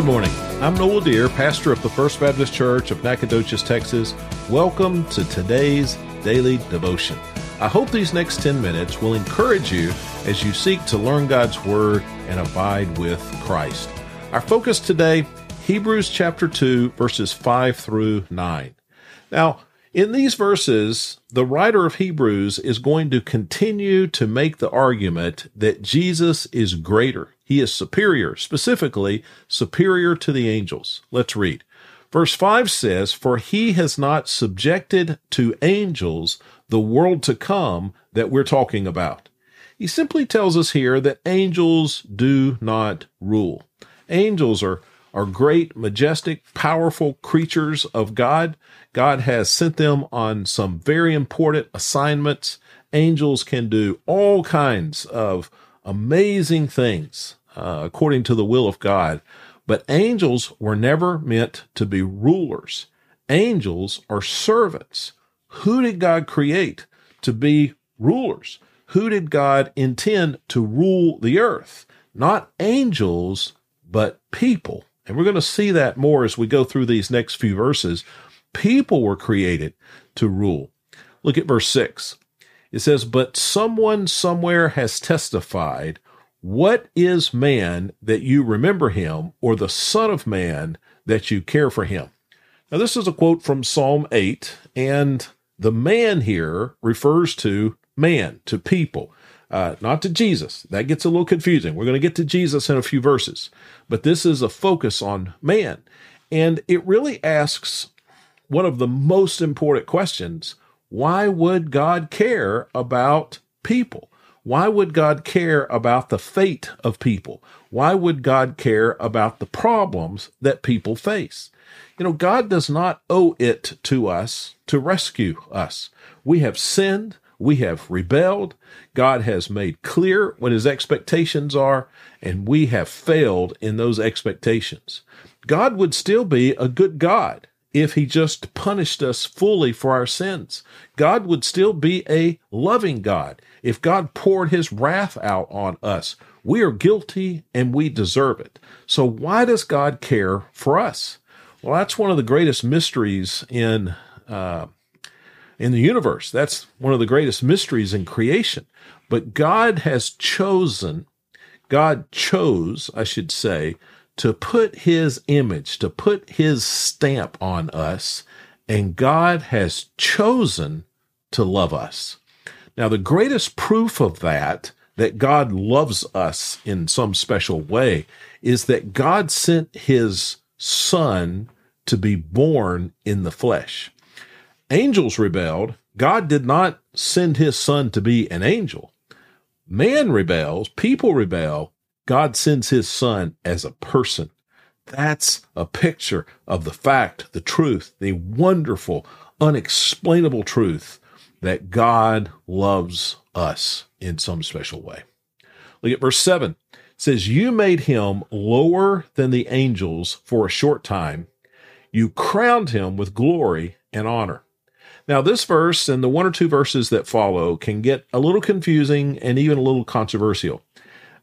Good morning. I'm Noel Dear, pastor of the First Baptist Church of Nacogdoches, Texas. Welcome to today's daily devotion. I hope these next 10 minutes will encourage you as you seek to learn God's Word and abide with Christ. Our focus today, Hebrews chapter 2, verses 5 through 9. Now, in these verses, the writer of Hebrews is going to continue to make the argument that Jesus is greater. He is superior, specifically superior to the angels. Let's read. Verse 5 says, For he has not subjected to angels the world to come that we're talking about. He simply tells us here that angels do not rule. Angels are are great, majestic, powerful creatures of God. God has sent them on some very important assignments. Angels can do all kinds of amazing things uh, according to the will of God. But angels were never meant to be rulers. Angels are servants. Who did God create to be rulers? Who did God intend to rule the earth? Not angels, but people. And we're going to see that more as we go through these next few verses. People were created to rule. Look at verse 6. It says, But someone somewhere has testified, What is man that you remember him, or the Son of Man that you care for him? Now, this is a quote from Psalm 8, and the man here refers to man, to people uh, not to Jesus. That gets a little confusing. We're going to get to Jesus in a few verses, but this is a focus on man. And it really asks one of the most important questions why would God care about people? Why would God care about the fate of people? Why would God care about the problems that people face? You know, God does not owe it to us to rescue us. We have sinned. We have rebelled. God has made clear what his expectations are, and we have failed in those expectations. God would still be a good God if he just punished us fully for our sins. God would still be a loving God if God poured his wrath out on us. We are guilty and we deserve it. So why does God care for us? Well, that's one of the greatest mysteries in uh, in the universe. That's one of the greatest mysteries in creation. But God has chosen, God chose, I should say, to put his image, to put his stamp on us, and God has chosen to love us. Now, the greatest proof of that, that God loves us in some special way, is that God sent his son to be born in the flesh angels rebelled, God did not send his son to be an angel. Man rebels, people rebel, God sends his son as a person. That's a picture of the fact, the truth, the wonderful, unexplainable truth that God loves us in some special way. Look at verse 7. It says, You made him lower than the angels for a short time. You crowned him with glory and honor. Now, this verse and the one or two verses that follow can get a little confusing and even a little controversial.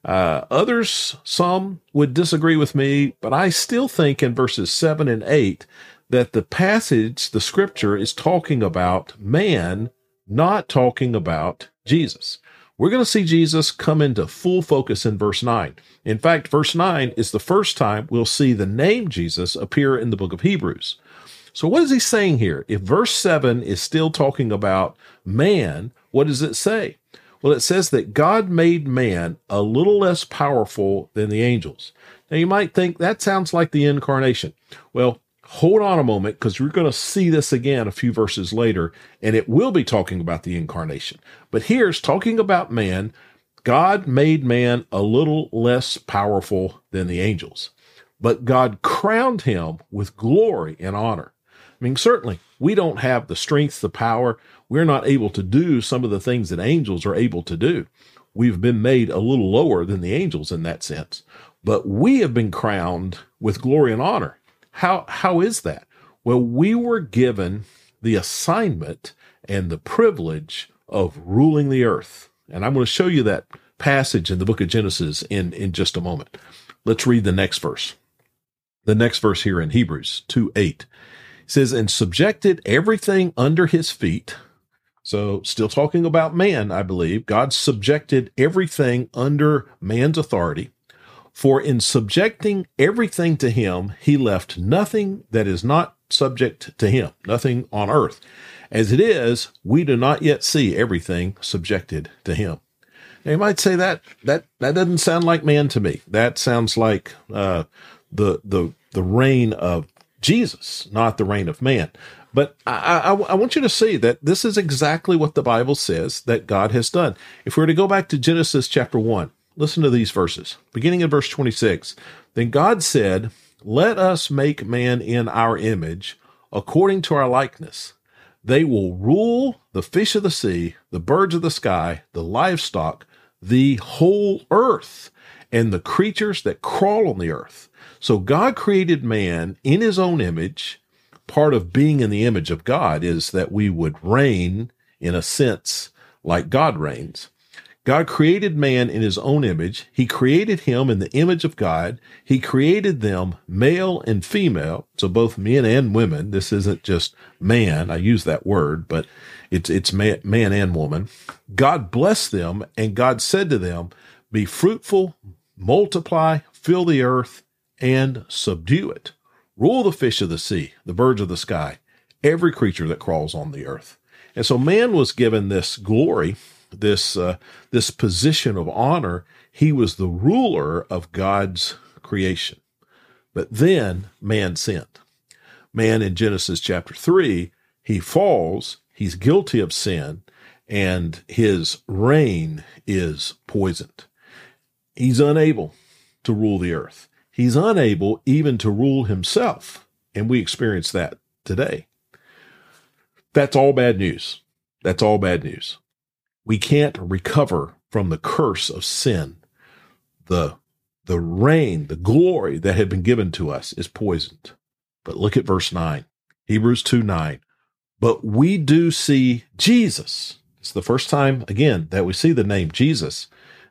Uh, others, some would disagree with me, but I still think in verses 7 and 8 that the passage, the scripture, is talking about man, not talking about Jesus. We're going to see Jesus come into full focus in verse 9. In fact, verse 9 is the first time we'll see the name Jesus appear in the book of Hebrews. So, what is he saying here? If verse 7 is still talking about man, what does it say? Well, it says that God made man a little less powerful than the angels. Now, you might think that sounds like the incarnation. Well, hold on a moment because we're going to see this again a few verses later, and it will be talking about the incarnation. But here's talking about man. God made man a little less powerful than the angels, but God crowned him with glory and honor. I mean, certainly we don't have the strength, the power. We're not able to do some of the things that angels are able to do. We've been made a little lower than the angels in that sense, but we have been crowned with glory and honor. How, how is that? Well, we were given the assignment and the privilege of ruling the earth. And I'm going to show you that passage in the book of Genesis in, in just a moment. Let's read the next verse. the next verse here in Hebrews 2 8 says, and subjected everything under his feet. So, still talking about man, I believe. God subjected everything under man's authority. For in subjecting everything to him, he left nothing that is not subject to him, nothing on earth. As it is, we do not yet see everything subjected to him. Now, you might say that that that doesn't sound like man to me. That sounds like uh, the the the reign of Jesus, not the reign of man. But I, I, I, want you to see that this is exactly what the Bible says that God has done. If we were to go back to Genesis chapter 1, listen to these verses. Beginning in verse 26, then God said, Let us make man in our image, according to our likeness. They will rule the fish of the sea, the birds of the sky, the livestock, the whole earth, and the creatures that crawl on the earth. So God created man in his own image. Part of being in the image of God is that we would reign in a sense like God reigns. God created man in his own image. He created him in the image of God. He created them male and female. So both men and women. This isn't just man. I use that word, but it's, it's man, man and woman. God blessed them and God said to them, be fruitful, multiply, fill the earth and subdue it. Rule the fish of the sea, the birds of the sky, every creature that crawls on the earth. And so man was given this glory, this uh, this position of honor. He was the ruler of God's creation. But then man sinned. Man in Genesis chapter 3, he falls, he's guilty of sin, and his reign is poisoned. He's unable to rule the earth. He's unable even to rule himself. And we experience that today. That's all bad news. That's all bad news. We can't recover from the curse of sin. The, the reign, the glory that had been given to us is poisoned. But look at verse 9, Hebrews 2 9. But we do see Jesus. It's the first time, again, that we see the name Jesus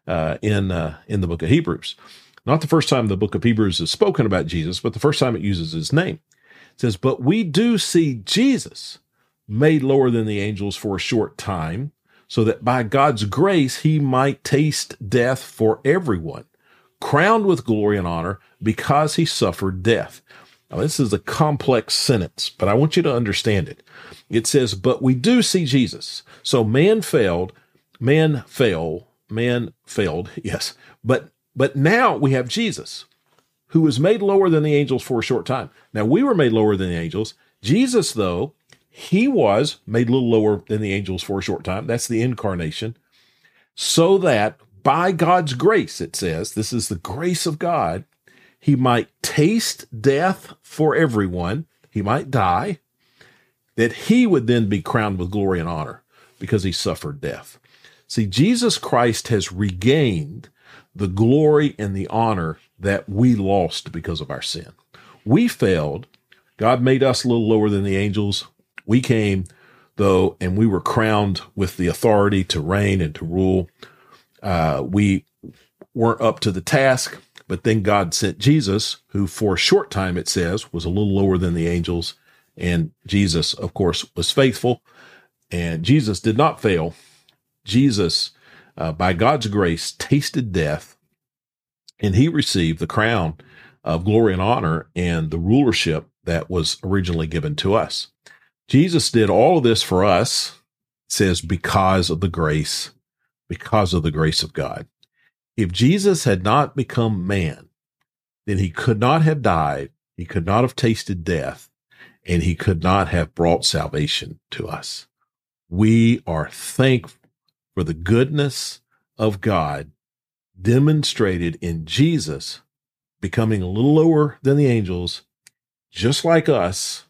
uh, in, uh, in the book of Hebrews. Not the first time the book of Hebrews is spoken about Jesus, but the first time it uses his name. It says, But we do see Jesus made lower than the angels for a short time, so that by God's grace he might taste death for everyone, crowned with glory and honor because he suffered death. Now, this is a complex sentence, but I want you to understand it. It says, But we do see Jesus. So man failed, man fell, man failed, yes, but but now we have Jesus, who was made lower than the angels for a short time. Now we were made lower than the angels. Jesus, though, he was made a little lower than the angels for a short time. That's the incarnation. So that by God's grace, it says, this is the grace of God, he might taste death for everyone. He might die, that he would then be crowned with glory and honor because he suffered death. See, Jesus Christ has regained the glory and the honor that we lost because of our sin. We failed. God made us a little lower than the angels. We came, though, and we were crowned with the authority to reign and to rule. Uh, we weren't up to the task, but then God sent Jesus, who for a short time, it says, was a little lower than the angels. And Jesus, of course, was faithful. And Jesus did not fail. Jesus uh, by God's grace, tasted death, and he received the crown of glory and honor and the rulership that was originally given to us. Jesus did all of this for us, says, because of the grace, because of the grace of God. If Jesus had not become man, then he could not have died, he could not have tasted death, and he could not have brought salvation to us. We are thankful for the goodness of God demonstrated in Jesus becoming a little lower than the angels, just like us,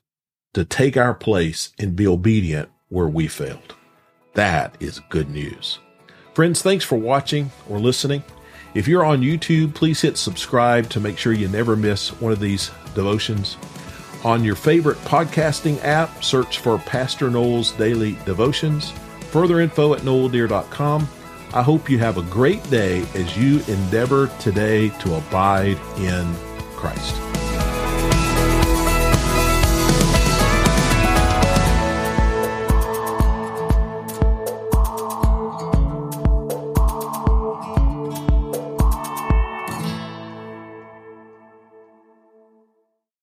to take our place and be obedient where we failed. That is good news. Friends, thanks for watching or listening. If you're on YouTube, please hit subscribe to make sure you never miss one of these devotions. On your favorite podcasting app, search for Pastor Noel's Daily Devotions. Further info at noeldear.com. I hope you have a great day as you endeavor today to abide in Christ.